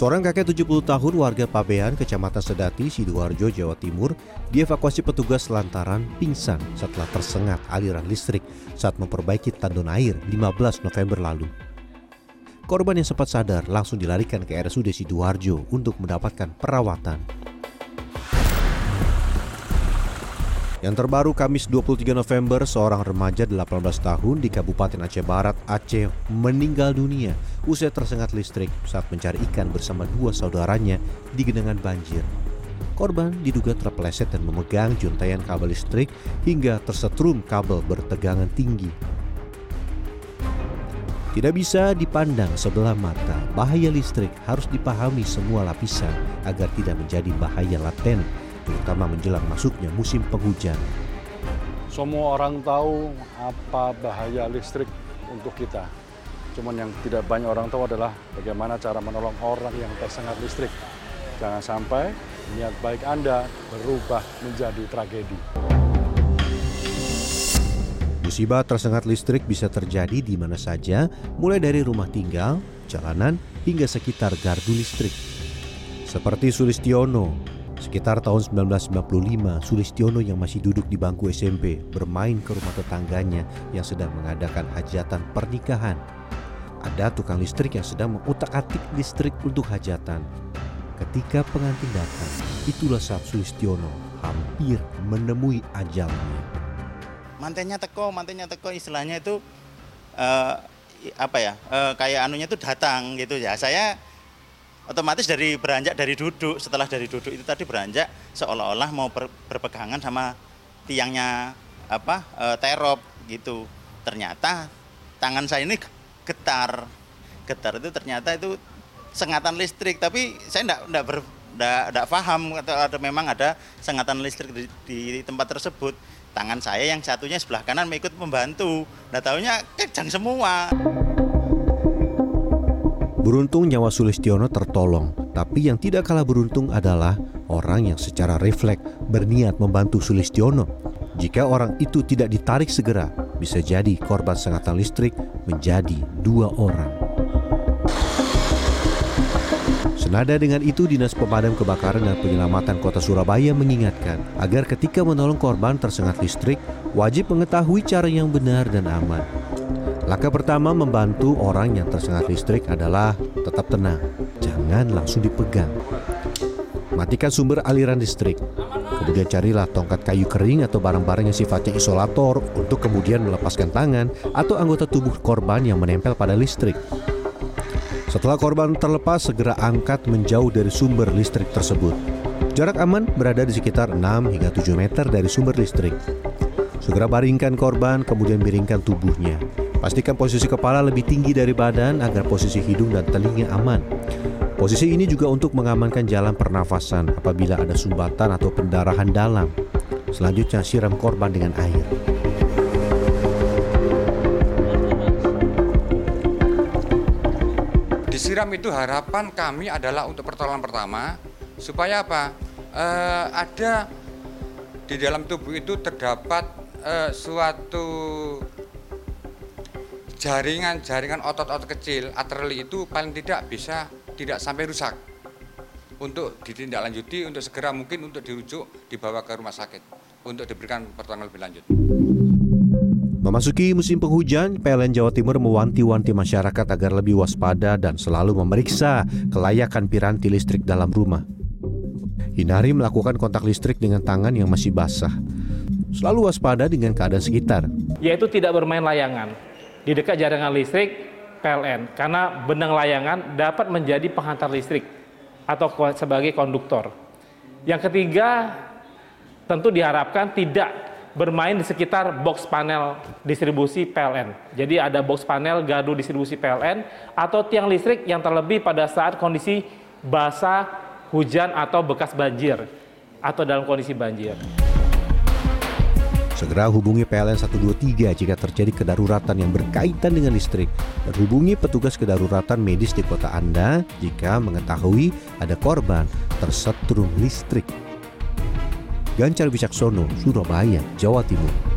Seorang kakek 70 tahun warga Pabean, Kecamatan Sedati, Sidoarjo, Jawa Timur, dievakuasi petugas lantaran pingsan setelah tersengat aliran listrik saat memperbaiki tandon air 15 November lalu. Korban yang sempat sadar langsung dilarikan ke RSUD Sidoarjo untuk mendapatkan perawatan. Yang terbaru Kamis 23 November, seorang remaja 18 tahun di Kabupaten Aceh Barat, Aceh meninggal dunia usai tersengat listrik saat mencari ikan bersama dua saudaranya di genangan banjir. Korban diduga terpeleset dan memegang juntaian kabel listrik hingga tersetrum kabel bertegangan tinggi. Tidak bisa dipandang sebelah mata, bahaya listrik harus dipahami semua lapisan agar tidak menjadi bahaya laten terutama menjelang masuknya musim penghujan. Semua orang tahu apa bahaya listrik untuk kita. Cuman yang tidak banyak orang tahu adalah bagaimana cara menolong orang yang tersengat listrik. Jangan sampai niat baik Anda berubah menjadi tragedi. Musibah tersengat listrik bisa terjadi di mana saja, mulai dari rumah tinggal, jalanan, hingga sekitar gardu listrik. Seperti Sulistiono, Sekitar tahun 1995, Sulistiono yang masih duduk di bangku SMP bermain ke rumah tetangganya yang sedang mengadakan hajatan pernikahan. Ada tukang listrik yang sedang mengutak-atik listrik untuk hajatan. Ketika pengantin datang, itulah saat Sulistiono hampir menemui ajalnya. Mantennya teko, mantennya teko istilahnya itu uh, apa ya? Uh, kayak anunya itu datang gitu ya. Saya otomatis dari beranjak dari duduk. Setelah dari duduk itu tadi beranjak seolah-olah mau ber, berpegangan sama tiangnya apa e, terop gitu. Ternyata tangan saya ini getar. Getar itu ternyata itu sengatan listrik. Tapi saya tidak tidak ber tidak paham atau ada memang ada sengatan listrik di, di tempat tersebut. Tangan saya yang satunya sebelah kanan mengikut membantu. Tidak tahunya kejang semua Beruntung nyawa Sulistiono tertolong, tapi yang tidak kalah beruntung adalah orang yang secara refleks berniat membantu Sulistiono. Jika orang itu tidak ditarik segera, bisa jadi korban sengatan listrik menjadi dua orang. Senada dengan itu, Dinas Pemadam Kebakaran dan Penyelamatan Kota Surabaya mengingatkan agar ketika menolong korban tersengat listrik, wajib mengetahui cara yang benar dan aman. Langkah pertama membantu orang yang tersengat listrik adalah tetap tenang, jangan langsung dipegang. Matikan sumber aliran listrik. Kemudian carilah tongkat kayu kering atau barang-barang yang sifatnya isolator untuk kemudian melepaskan tangan atau anggota tubuh korban yang menempel pada listrik. Setelah korban terlepas, segera angkat menjauh dari sumber listrik tersebut. Jarak aman berada di sekitar 6 hingga 7 meter dari sumber listrik. Segera baringkan korban, kemudian miringkan tubuhnya. Pastikan posisi kepala lebih tinggi dari badan agar posisi hidung dan telinga aman. Posisi ini juga untuk mengamankan jalan pernafasan apabila ada sumbatan atau pendarahan dalam. Selanjutnya siram korban dengan air. Disiram itu harapan kami adalah untuk pertolongan pertama supaya apa? E, ada di dalam tubuh itu terdapat e, suatu jaringan-jaringan otot-otot kecil arteri itu paling tidak bisa tidak sampai rusak untuk ditindaklanjuti untuk segera mungkin untuk dirujuk dibawa ke rumah sakit untuk diberikan pertolongan lebih lanjut. Memasuki musim penghujan, PLN Jawa Timur mewanti-wanti masyarakat agar lebih waspada dan selalu memeriksa kelayakan piranti listrik dalam rumah. Hindari melakukan kontak listrik dengan tangan yang masih basah. Selalu waspada dengan keadaan sekitar. Yaitu tidak bermain layangan, di dekat jaringan listrik PLN karena benang layangan dapat menjadi penghantar listrik atau sebagai konduktor. Yang ketiga, tentu diharapkan tidak bermain di sekitar box panel distribusi PLN. Jadi ada box panel gardu distribusi PLN atau tiang listrik yang terlebih pada saat kondisi basah, hujan atau bekas banjir atau dalam kondisi banjir. Segera hubungi PLN 123 jika terjadi kedaruratan yang berkaitan dengan listrik dan hubungi petugas kedaruratan medis di kota Anda jika mengetahui ada korban tersetrum listrik. Gancar Wicaksono, Surabaya, Jawa Timur.